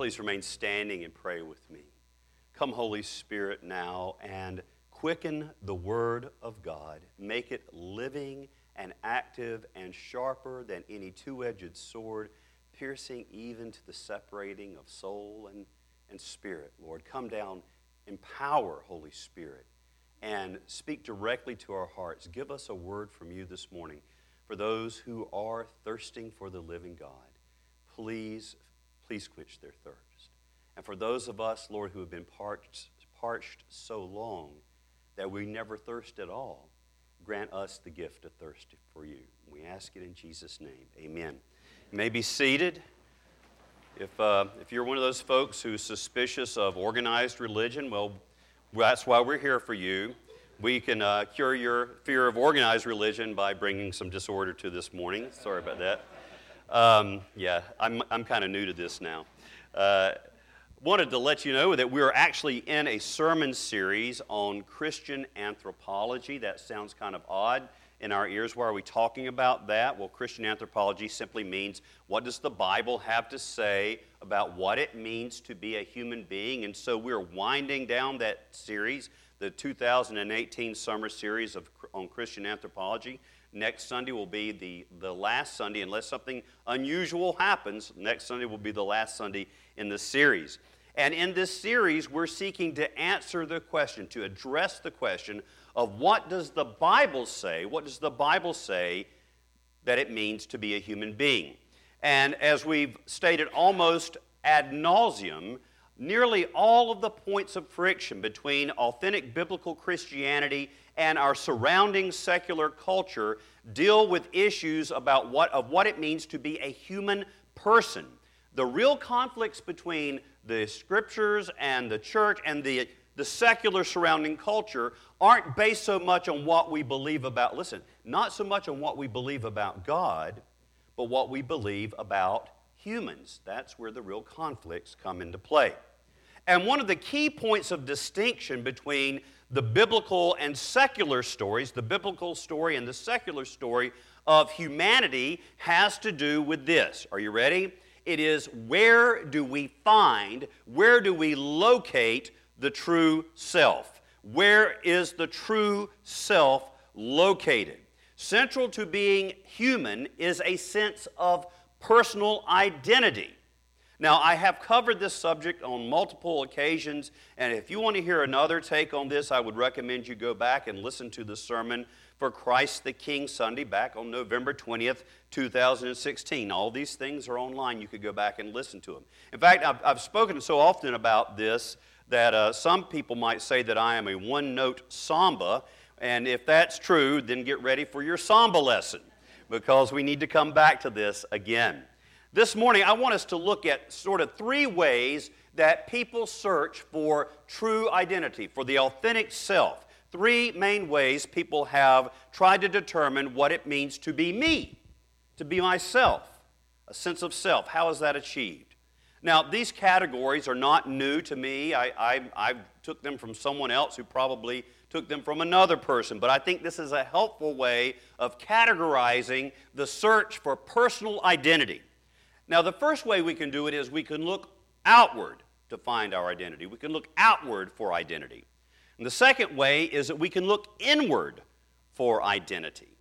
please remain standing and pray with me. Come, Holy Spirit, now and quicken the Word of God. Make it living and active and sharper than any two edged sword, piercing even to the separating of soul and, and spirit. Lord, come down, empower, Holy Spirit, and speak directly to our hearts. Give us a word from you this morning for those who are thirsting for the living God. Please, please quench their thirst. And for those of us, Lord, who have been parched, parched so long that we never thirst at all, grant us the gift of thirst for you. We ask it in Jesus' name. Amen. You may be seated. If, uh, if you're one of those folks who's suspicious of organized religion, well, that's why we're here for you. We can uh, cure your fear of organized religion by bringing some disorder to this morning. Sorry about that. Um, yeah, I'm, I'm kind of new to this now. Uh, wanted to let you know that we're actually in a sermon series on Christian anthropology. That sounds kind of odd in our ears. Why are we talking about that? Well, Christian anthropology simply means what does the Bible have to say about what it means to be a human being? And so we're winding down that series, the 2018 summer series of, on Christian anthropology. Next Sunday will be the, the last Sunday, unless something unusual happens. Next Sunday will be the last Sunday in the series. And in this series, we're seeking to answer the question, to address the question of what does the Bible say? What does the Bible say that it means to be a human being? And as we've stated almost ad nauseum, nearly all of the points of friction between authentic biblical Christianity and our surrounding secular culture deal with issues about what, of what it means to be a human person. The real conflicts between the scriptures and the church and the, the secular surrounding culture aren't based so much on what we believe about, listen, not so much on what we believe about God, but what we believe about humans. That's where the real conflicts come into play. And one of the key points of distinction between the biblical and secular stories, the biblical story and the secular story of humanity, has to do with this. Are you ready? It is where do we find, where do we locate the true self? Where is the true self located? Central to being human is a sense of personal identity. Now, I have covered this subject on multiple occasions, and if you want to hear another take on this, I would recommend you go back and listen to the sermon for Christ the King Sunday back on November 20th, 2016. All these things are online. You could go back and listen to them. In fact, I've, I've spoken so often about this that uh, some people might say that I am a one note samba. And if that's true, then get ready for your samba lesson because we need to come back to this again. This morning, I want us to look at sort of three ways that people search for true identity, for the authentic self three main ways people have tried to determine what it means to be me, to be myself, a sense of self. How is that achieved? Now, these categories are not new to me. I, I, I took them from someone else who probably took them from another person, but I think this is a helpful way of categorizing the search for personal identity. Now, the first way we can do it is we can look outward to find our identity. We can look outward for identity. And the second way is that we can look inward for identity.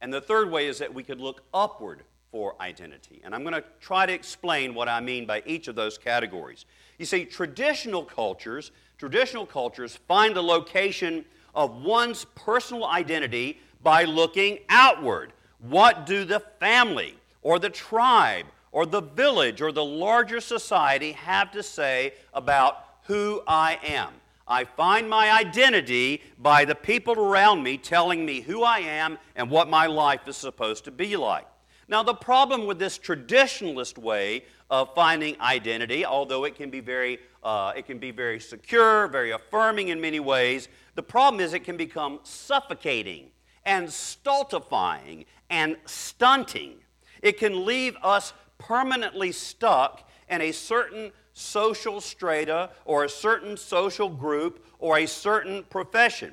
And the third way is that we could look upward for identity. And I'm going to try to explain what I mean by each of those categories. You see, traditional cultures, traditional cultures find the location of one's personal identity by looking outward. What do the family or the tribe or the village or the larger society have to say about who I am? I find my identity by the people around me telling me who I am and what my life is supposed to be like. Now, the problem with this traditionalist way of finding identity, although it can be very, uh, it can be very secure, very affirming in many ways, the problem is it can become suffocating and stultifying and stunting. It can leave us permanently stuck in a certain social strata or a certain social group or a certain profession.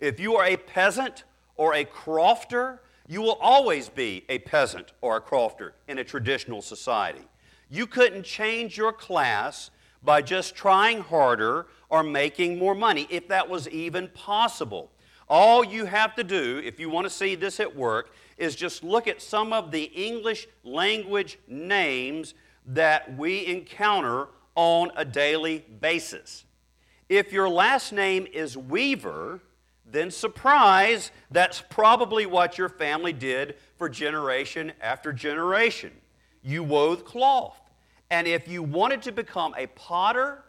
If you are a peasant or a crofter, you will always be a peasant or a crofter in a traditional society. You couldn't change your class by just trying harder or making more money, if that was even possible. All you have to do, if you want to see this at work, is just look at some of the English language names that we encounter on a daily basis. If your last name is Weaver, then surprise, that's probably what your family did for generation after generation. You wove cloth. And if you wanted to become a potter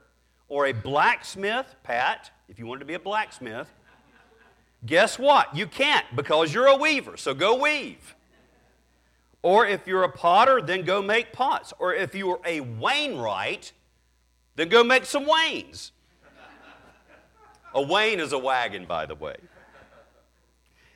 or a blacksmith, Pat, if you wanted to be a blacksmith, guess what? You can't because you're a weaver, so go weave. Or if you're a potter, then go make pots. Or if you are a Wainwright, then go make some wains. A wain is a wagon, by the way.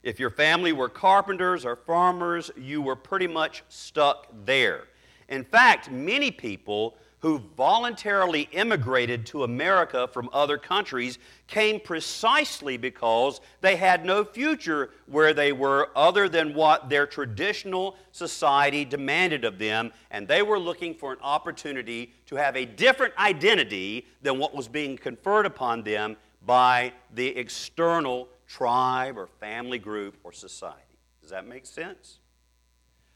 If your family were carpenters or farmers, you were pretty much stuck there. In fact, many people who voluntarily immigrated to America from other countries came precisely because they had no future where they were other than what their traditional society demanded of them, and they were looking for an opportunity to have a different identity than what was being conferred upon them by the external tribe or family group or society. Does that make sense?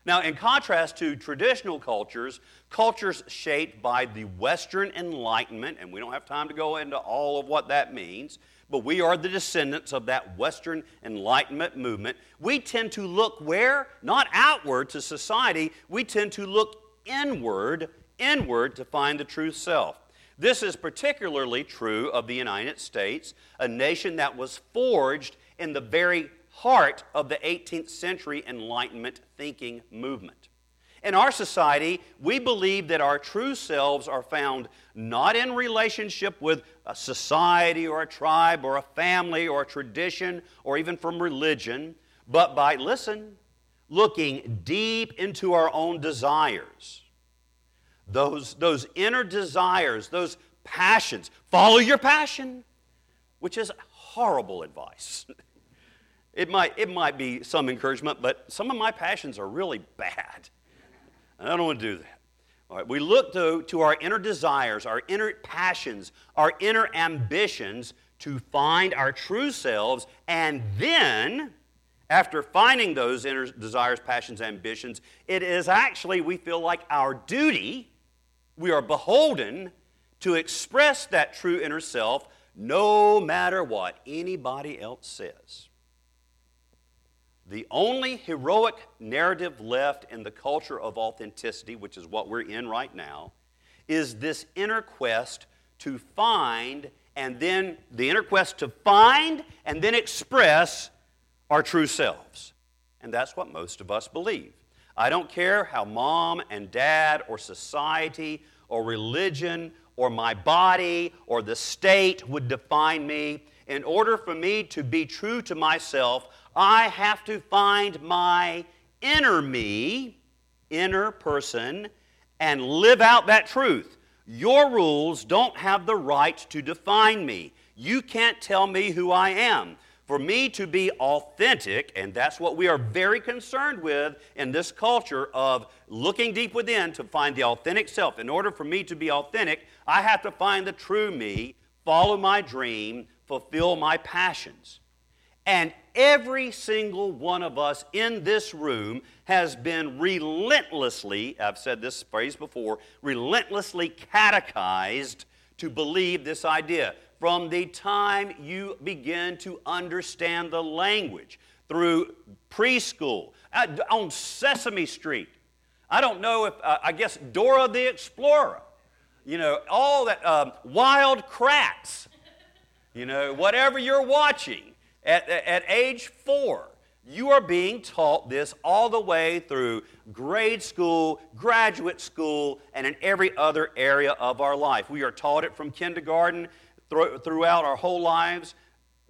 Now, in contrast to traditional cultures, cultures shaped by the Western Enlightenment, and we don't have time to go into all of what that means, but we are the descendants of that Western Enlightenment movement. We tend to look where? Not outward to society, we tend to look inward, inward to find the true self. This is particularly true of the United States, a nation that was forged in the very heart of the 18th century Enlightenment thinking movement. In our society, we believe that our true selves are found not in relationship with a society or a tribe or a family or a tradition or even from religion, but by, listen, looking deep into our own desires. Those, those inner desires, those passions. Follow your passion, which is horrible advice. It might, it might be some encouragement, but some of my passions are really bad. I don't want to do that. All right, we look to, to our inner desires, our inner passions, our inner ambitions to find our true selves, and then, after finding those inner desires, passions, ambitions, it is actually, we feel like our duty, we are beholden to express that true inner self no matter what anybody else says. The only heroic narrative left in the culture of authenticity, which is what we're in right now, is this inner quest to find and then the inner quest to find and then express our true selves. And that's what most of us believe. I don't care how mom and dad or society or religion or my body or the state would define me. In order for me to be true to myself, I have to find my inner me, inner person, and live out that truth. Your rules don't have the right to define me. You can't tell me who I am. For me to be authentic, and that's what we are very concerned with in this culture of looking deep within to find the authentic self. In order for me to be authentic, I have to find the true me, follow my dream, fulfill my passions. And every single one of us in this room has been relentlessly, I've said this phrase before, relentlessly catechized to believe this idea. From the time you begin to understand the language, through preschool, on Sesame Street. I don't know if, uh, I guess Dora the Explorer, you know, all that, um, Wild Kratts, you know, whatever you're watching at, at age four, you are being taught this all the way through grade school, graduate school, and in every other area of our life. We are taught it from kindergarten throughout our whole lives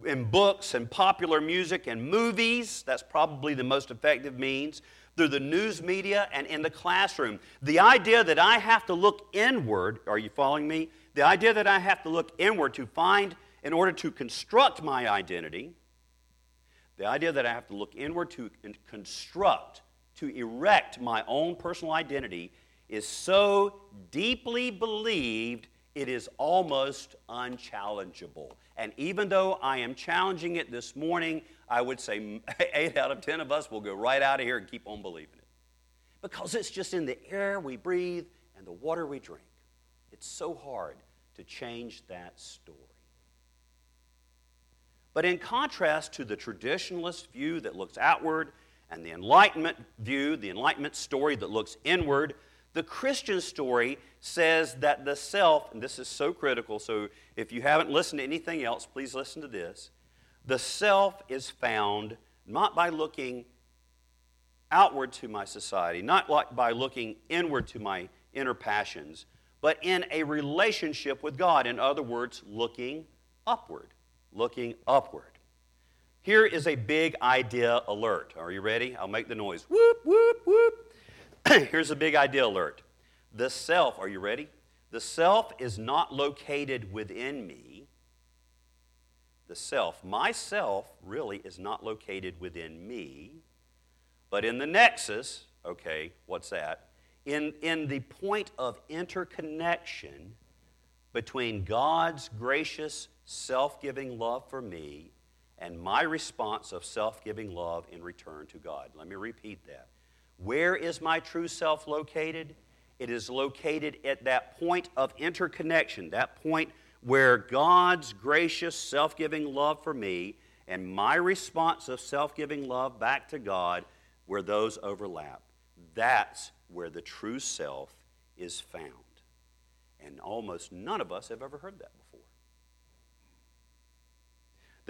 in books and popular music and movies. That's probably the most effective means. Through the news media and in the classroom. The idea that I have to look inward, are you following me? The idea that I have to look inward to find, in order to construct my identity, the idea that I have to look inward to construct, to erect my own personal identity is so deeply believed, it is almost unchallengeable. And even though I am challenging it this morning, I would say eight out of 10 of us will go right out of here and keep on believing it. Because it's just in the air we breathe and the water we drink. It's so hard to change that story. But in contrast to the traditionalist view that looks outward and the Enlightenment view, the Enlightenment story that looks inward, the Christian story says that the self, and this is so critical, so if you haven't listened to anything else, please listen to this. The self is found not by looking outward to my society, not like by looking inward to my inner passions, but in a relationship with God. In other words, looking upward. Looking upward. Here is a big idea alert. Are you ready? I'll make the noise. Whoop, whoop, whoop. Here's a big idea alert. The self, are you ready? The self is not located within me. The self, myself, really is not located within me, but in the nexus, okay, what's that? In, in the point of interconnection between God's gracious, self giving love for me and my response of self giving love in return to God. Let me repeat that. Where is my true self located? It is located at that point of interconnection, that point where God's gracious, self giving love for me and my response of self giving love back to God, where those overlap. That's where the true self is found. And almost none of us have ever heard that.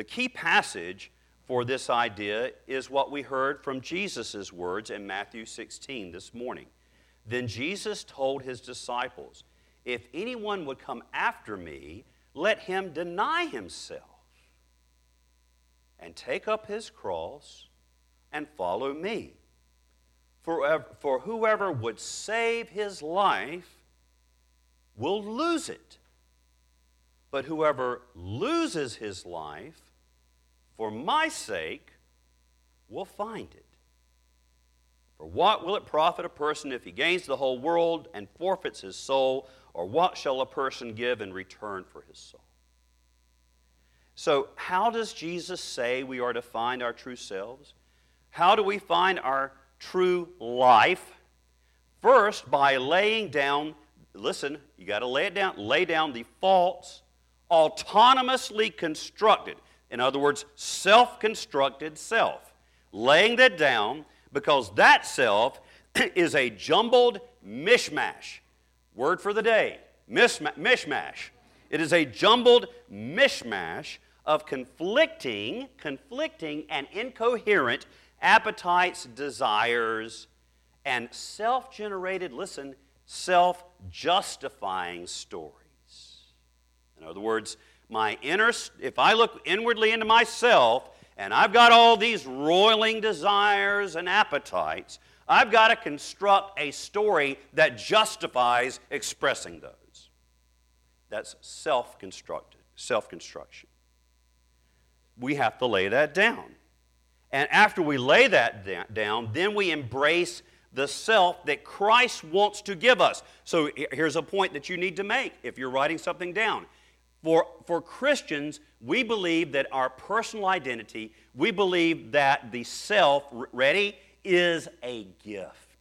The key passage for this idea is what we heard from Jesus' words in Matthew 16 this morning. Then Jesus told his disciples, If anyone would come after me, let him deny himself and take up his cross and follow me. For, for whoever would save his life will lose it. But whoever loses his life for my sake will find it. For what will it profit a person if he gains the whole world and forfeits his soul? Or what shall a person give in return for his soul? So, how does Jesus say we are to find our true selves? How do we find our true life? First, by laying down, listen, you got to lay it down, lay down the false, autonomously constructed. In other words, self constructed self. Laying that down because that self is a jumbled mishmash. Word for the day mishmash. It is a jumbled mishmash of conflicting, conflicting and incoherent appetites, desires, and self generated, listen, self justifying stories. In other words, my inner, if I look inwardly into myself and I've got all these roiling desires and appetites, I've got to construct a story that justifies expressing those. That's self constructed, self construction. We have to lay that down. And after we lay that down, then we embrace the self that Christ wants to give us. So here's a point that you need to make if you're writing something down. For, for Christians, we believe that our personal identity, we believe that the self, ready, is a gift.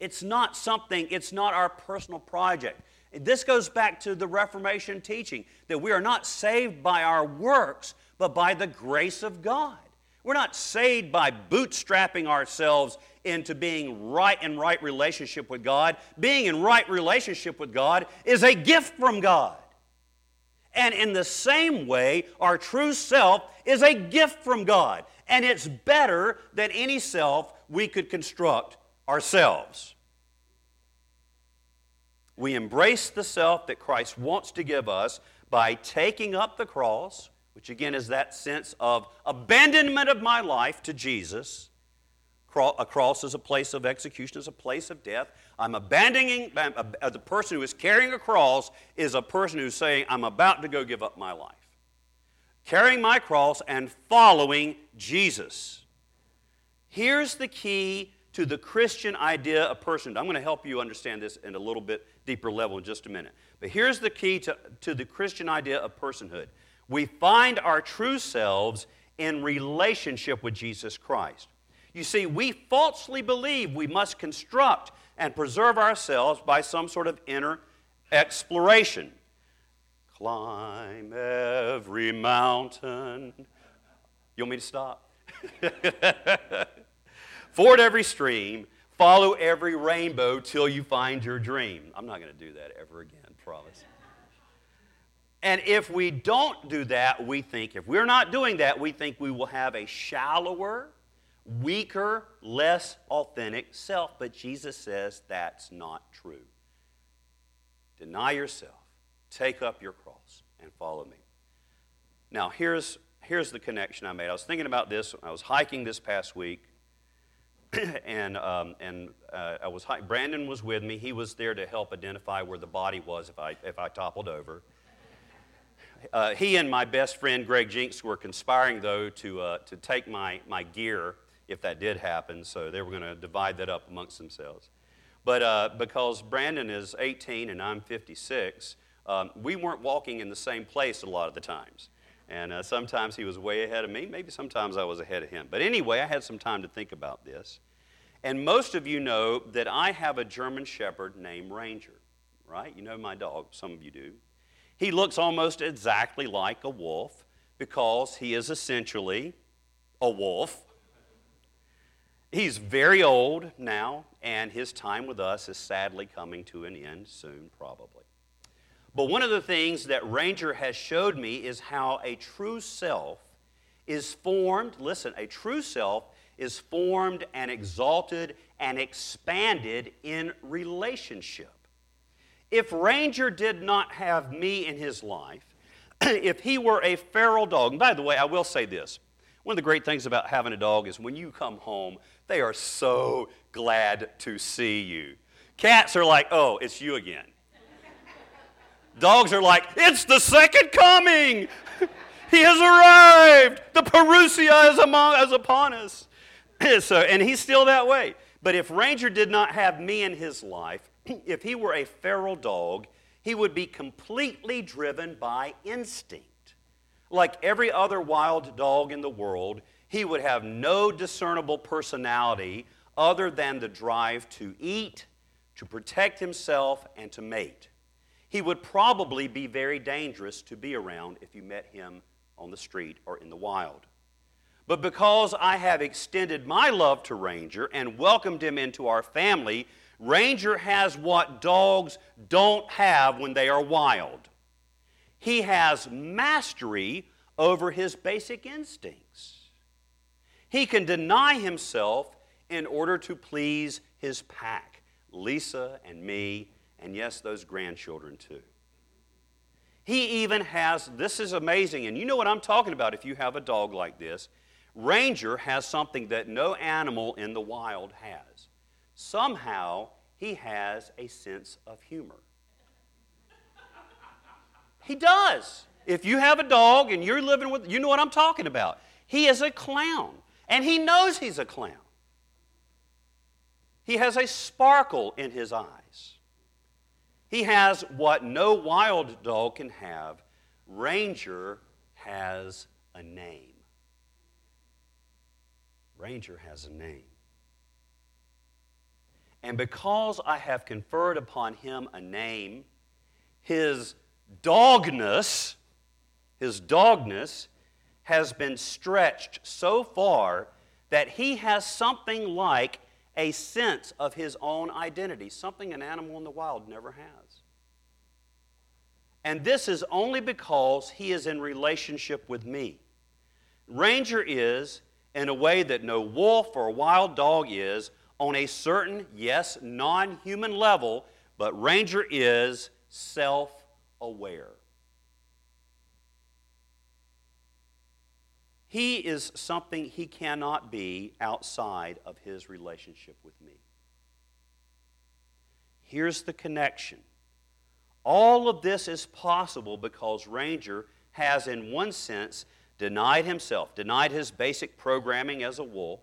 It's not something, it's not our personal project. This goes back to the Reformation teaching that we are not saved by our works, but by the grace of God. We're not saved by bootstrapping ourselves into being right in right relationship with God. Being in right relationship with God is a gift from God. And in the same way, our true self is a gift from God. And it's better than any self we could construct ourselves. We embrace the self that Christ wants to give us by taking up the cross, which again is that sense of abandonment of my life to Jesus. A cross is a place of execution, is a place of death. I'm abandoning, the person who is carrying a cross is a person who's saying, I'm about to go give up my life. Carrying my cross and following Jesus. Here's the key to the Christian idea of personhood. I'm going to help you understand this in a little bit deeper level in just a minute. But here's the key to, to the Christian idea of personhood we find our true selves in relationship with Jesus Christ. You see, we falsely believe we must construct and preserve ourselves by some sort of inner exploration. Climb every mountain. You want me to stop? Ford every stream, follow every rainbow till you find your dream. I'm not going to do that ever again, promise. And if we don't do that, we think, if we're not doing that, we think we will have a shallower, weaker, less authentic self. But Jesus says that's not true. Deny yourself, take up your cross, and follow me. Now, here's, here's the connection I made. I was thinking about this. I was hiking this past week, and, um, and uh, I was Brandon was with me. He was there to help identify where the body was if I, if I toppled over. Uh, he and my best friend Greg Jinks were conspiring, though, to, uh, to take my, my gear if that did happen, so they were going to divide that up amongst themselves. But uh, because Brandon is 18 and I'm 56, um, we weren't walking in the same place a lot of the times. And uh, sometimes he was way ahead of me, maybe sometimes I was ahead of him. But anyway, I had some time to think about this. And most of you know that I have a German Shepherd named Ranger, right? You know my dog, some of you do. He looks almost exactly like a wolf because he is essentially a wolf. He's very old now, and his time with us is sadly coming to an end soon, probably. But one of the things that Ranger has showed me is how a true self is formed. Listen, a true self is formed and exalted and expanded in relationship. If Ranger did not have me in his life, if he were a feral dog, and by the way, I will say this one of the great things about having a dog is when you come home, they are so glad to see you. Cats are like, oh, it's you again. Dogs are like, it's the second coming. he has arrived. The Parousia is, among, is upon us. so, and he's still that way. But if Ranger did not have me in his life, if he were a feral dog, he would be completely driven by instinct. Like every other wild dog in the world, he would have no discernible personality other than the drive to eat, to protect himself, and to mate. He would probably be very dangerous to be around if you met him on the street or in the wild. But because I have extended my love to Ranger and welcomed him into our family, Ranger has what dogs don't have when they are wild. He has mastery over his basic instincts. He can deny himself in order to please his pack, Lisa and me, and yes, those grandchildren too. He even has, this is amazing, and you know what I'm talking about if you have a dog like this. Ranger has something that no animal in the wild has. Somehow, he has a sense of humor. He does. If you have a dog and you're living with, you know what I'm talking about. He is a clown, and he knows he's a clown. He has a sparkle in his eyes. He has what no wild dog can have. Ranger has a name. Ranger has a name. And because I have conferred upon him a name, his dogness, his dogness has been stretched so far that he has something like a sense of his own identity, something an animal in the wild never has. And this is only because he is in relationship with me. Ranger is in a way that no wolf or wild dog is on a certain, yes, non human level, but Ranger is self aware. He is something he cannot be outside of his relationship with me. Here's the connection. All of this is possible because Ranger has, in one sense, denied himself, denied his basic programming as a wolf,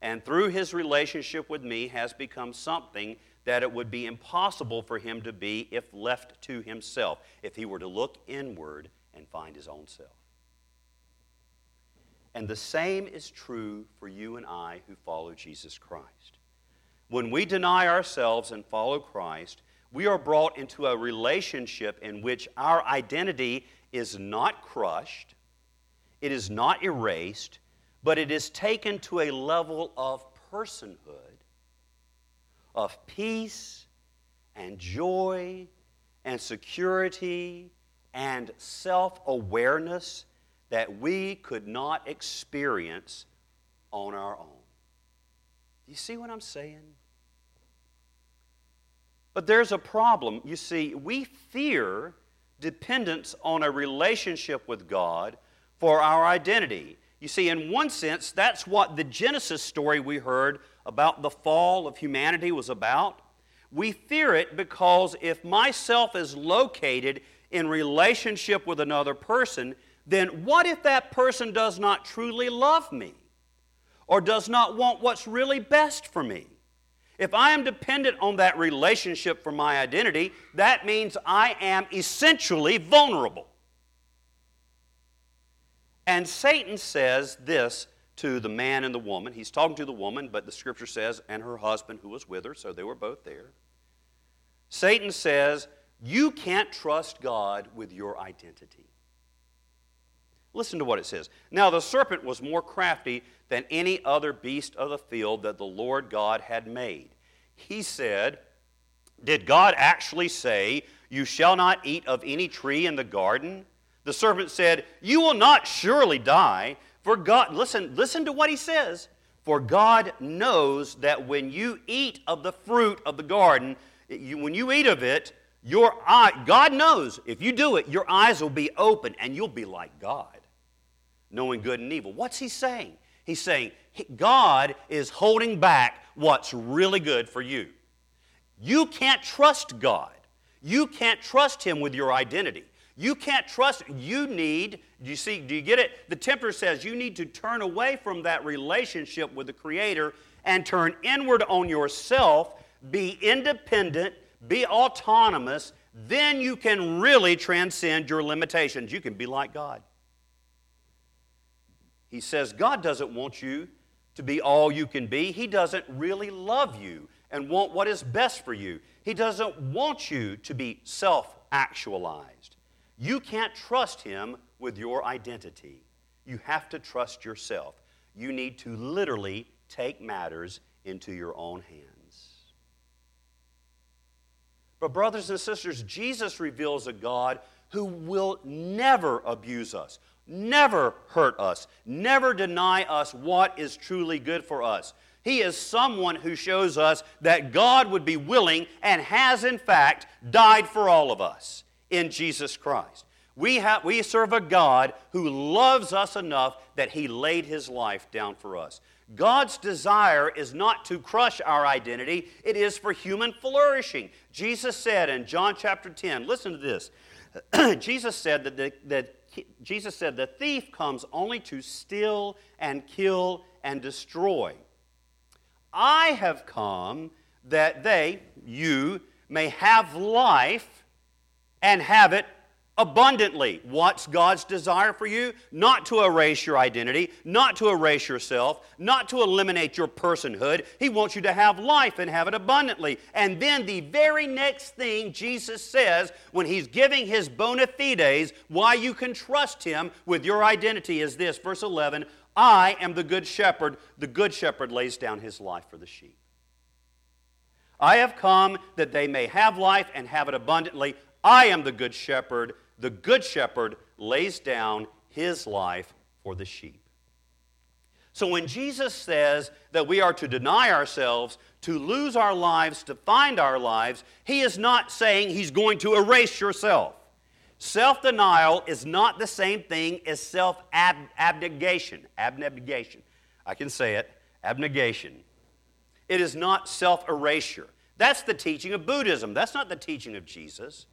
and through his relationship with me has become something that it would be impossible for him to be if left to himself, if he were to look inward and find his own self. And the same is true for you and I who follow Jesus Christ. When we deny ourselves and follow Christ, we are brought into a relationship in which our identity is not crushed, it is not erased, but it is taken to a level of personhood, of peace and joy and security and self awareness that we could not experience on our own. Do you see what I'm saying? But there's a problem. You see, we fear dependence on a relationship with God for our identity. You see, in one sense, that's what the Genesis story we heard about the fall of humanity was about. We fear it because if myself is located in relationship with another person, then what if that person does not truly love me or does not want what's really best for me? If I am dependent on that relationship for my identity, that means I am essentially vulnerable. And Satan says this to the man and the woman. He's talking to the woman, but the scripture says, and her husband who was with her, so they were both there. Satan says, You can't trust God with your identity. Listen to what it says. Now the serpent was more crafty than any other beast of the field that the Lord God had made. He said, Did God actually say, You shall not eat of any tree in the garden? The serpent said, You will not surely die. For God, listen, listen to what he says. For God knows that when you eat of the fruit of the garden, you, when you eat of it, your eye, God knows if you do it, your eyes will be open and you'll be like God, knowing good and evil. What's he saying? He's saying God is holding back what's really good for you. You can't trust God. You can't trust Him with your identity. You can't trust, you need, do you see, do you get it? The tempter says you need to turn away from that relationship with the Creator and turn inward on yourself, be independent, be autonomous, then you can really transcend your limitations. You can be like God. He says God doesn't want you to be all you can be. He doesn't really love you and want what is best for you. He doesn't want you to be self actualized. You can't trust Him with your identity. You have to trust yourself. You need to literally take matters into your own hands. But, brothers and sisters, Jesus reveals a God who will never abuse us, never hurt us, never deny us what is truly good for us. He is someone who shows us that God would be willing and has, in fact, died for all of us in Jesus Christ. We, have, we serve a God who loves us enough that He laid His life down for us. God's desire is not to crush our identity, it is for human flourishing. Jesus said in John chapter 10, listen to this. Jesus said that, the, that Jesus said the thief comes only to steal and kill and destroy. I have come that they, you, may have life and have it abundantly. What's God's desire for you? Not to erase your identity, not to erase yourself, not to eliminate your personhood. He wants you to have life and have it abundantly. And then the very next thing Jesus says when he's giving his bona fides, why you can trust him with your identity is this verse 11 I am the good shepherd. The good shepherd lays down his life for the sheep. I have come that they may have life and have it abundantly. I am the good shepherd the good shepherd lays down his life for the sheep. So when Jesus says that we are to deny ourselves, to lose our lives, to find our lives, he is not saying he's going to erase yourself. Self denial is not the same thing as self abnegation. Abnegation. I can say it abnegation. It is not self erasure. That's the teaching of Buddhism. That's not the teaching of Jesus.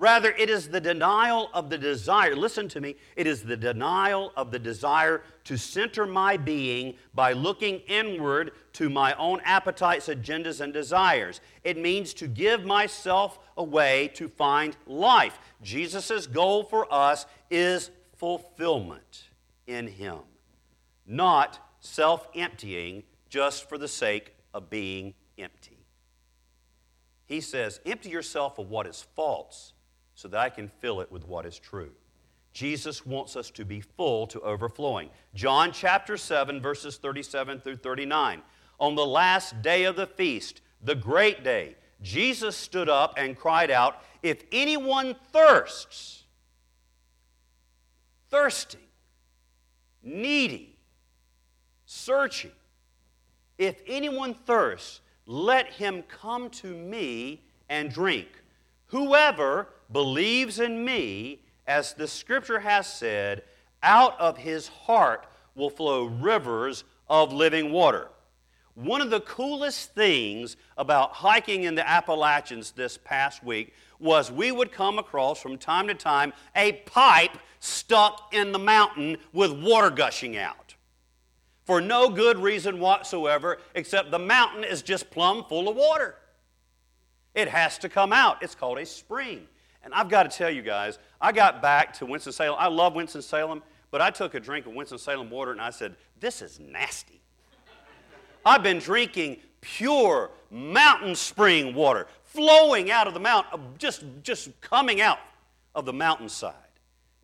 Rather, it is the denial of the desire. Listen to me. It is the denial of the desire to center my being by looking inward to my own appetites, agendas, and desires. It means to give myself away to find life. Jesus' goal for us is fulfillment in Him, not self emptying just for the sake of being empty. He says, Empty yourself of what is false so that I can fill it with what is true. Jesus wants us to be full to overflowing. John chapter 7, verses 37 through 39. On the last day of the feast, the great day, Jesus stood up and cried out, If anyone thirsts, thirsting, needy, searching, if anyone thirsts, let him come to me and drink. Whoever believes in me, as the scripture has said, out of his heart will flow rivers of living water. One of the coolest things about hiking in the Appalachians this past week was we would come across from time to time a pipe stuck in the mountain with water gushing out. For no good reason whatsoever, except the mountain is just plumb full of water. It has to come out. It's called a spring. And I've got to tell you guys, I got back to Winston-Salem. I love Winston-Salem, but I took a drink of Winston-Salem water and I said, this is nasty. I've been drinking pure mountain spring water flowing out of the mountain, uh, just, just coming out of the mountainside.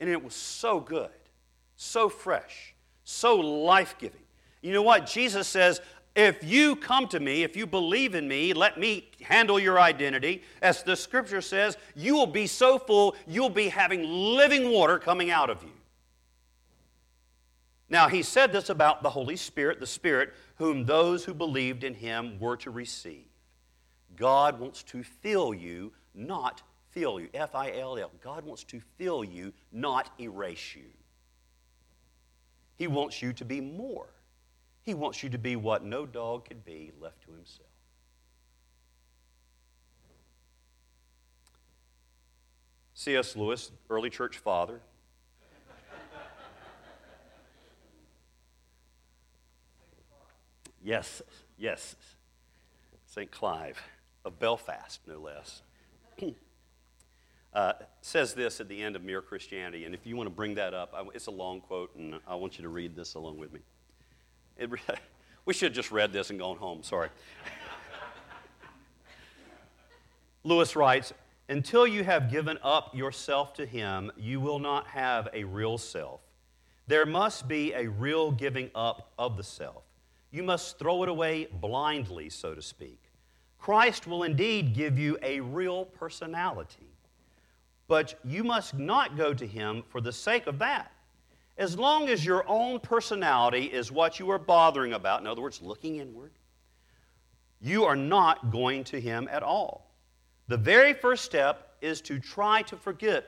And it was so good, so fresh, so life giving. You know what? Jesus says, if you come to me, if you believe in me, let me handle your identity. As the scripture says, you will be so full, you'll be having living water coming out of you. Now, he said this about the Holy Spirit, the Spirit whom those who believed in him were to receive. God wants to fill you, not fill you. F I L L. God wants to fill you, not erase you. He wants you to be more. He wants you to be what no dog could be left to himself. C.S. Lewis, early church father. yes, yes. St. Clive of Belfast, no less. uh, says this at the end of Mere Christianity, and if you want to bring that up, it's a long quote, and I want you to read this along with me. It, we should have just read this and gone home, sorry. Lewis writes Until you have given up yourself to Him, you will not have a real self. There must be a real giving up of the self. You must throw it away blindly, so to speak. Christ will indeed give you a real personality, but you must not go to Him for the sake of that. As long as your own personality is what you are bothering about, in other words, looking inward, you are not going to Him at all. The very first step is to try to forget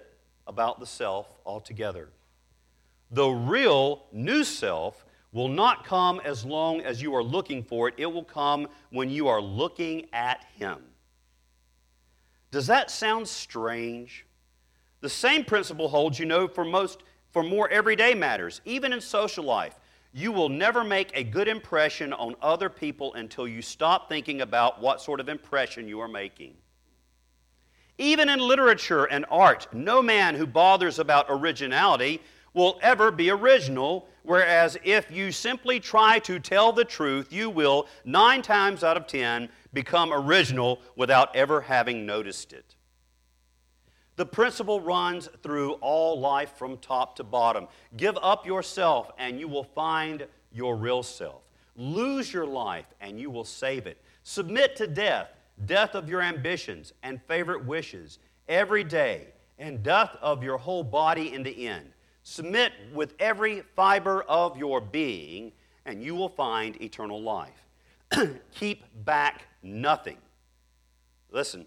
about the self altogether. The real new self will not come as long as you are looking for it, it will come when you are looking at Him. Does that sound strange? The same principle holds, you know, for most for more everyday matters, even in social life. You will never make a good impression on other people until you stop thinking about what sort of impression you are making. Even in literature and art, no man who bothers about originality will ever be original, whereas if you simply try to tell the truth, you will, nine times out of ten, become original without ever having noticed it. The principle runs through all life from top to bottom. Give up yourself and you will find your real self. Lose your life and you will save it. Submit to death, death of your ambitions and favorite wishes every day, and death of your whole body in the end. Submit with every fiber of your being, and you will find eternal life. Keep back nothing. Listen,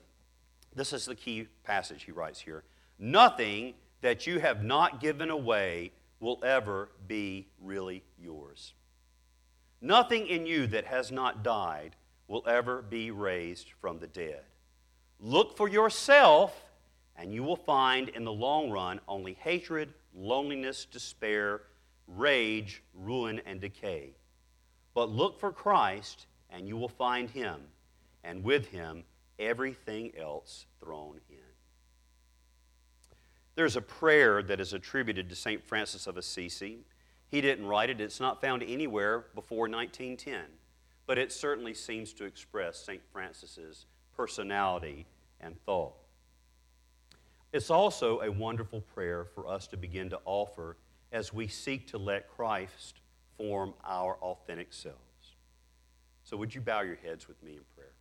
this is the key passage he writes here. Nothing that you have not given away will ever be really yours. Nothing in you that has not died will ever be raised from the dead. Look for yourself and you will find in the long run only hatred, loneliness, despair, rage, ruin, and decay. But look for Christ, and you will find him, and with him, everything else thrown in. There's a prayer that is attributed to St. Francis of Assisi. He didn't write it, it's not found anywhere before 1910, but it certainly seems to express St. Francis's personality and thought. It's also a wonderful prayer for us to begin to offer as we seek to let Christ form our authentic selves. So, would you bow your heads with me prayer?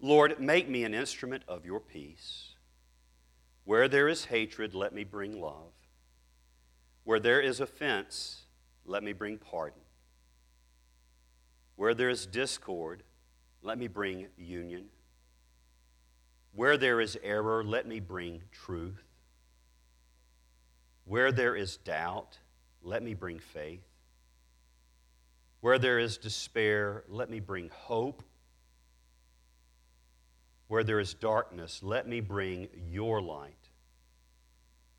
Lord, make me an instrument of your peace. Where there is hatred, let me bring love. Where there is offense, let me bring pardon. Where there is discord, let me bring union. Where there is error, let me bring truth. Where there is doubt, let me bring faith. Where there is despair, let me bring hope. Where there is darkness, let me bring your light.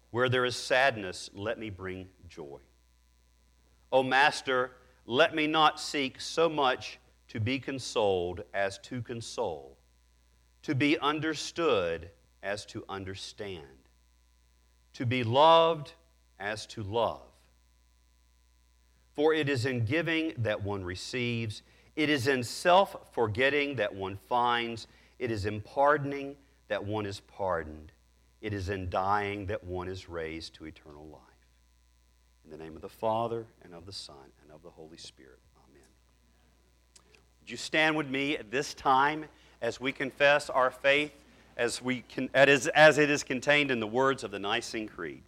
Where there is sadness, let me bring joy. O Master, let me not seek so much to be consoled as to console, to be understood as to understand, to be loved as to love. For it is in giving that one receives, it is in self forgetting that one finds, it is in pardoning that one is pardoned, it is in dying that one is raised to eternal life. In the name of the Father, and of the Son, and of the Holy Spirit. Amen. Would you stand with me at this time as we confess our faith as, we can, as it is contained in the words of the Nicene Creed?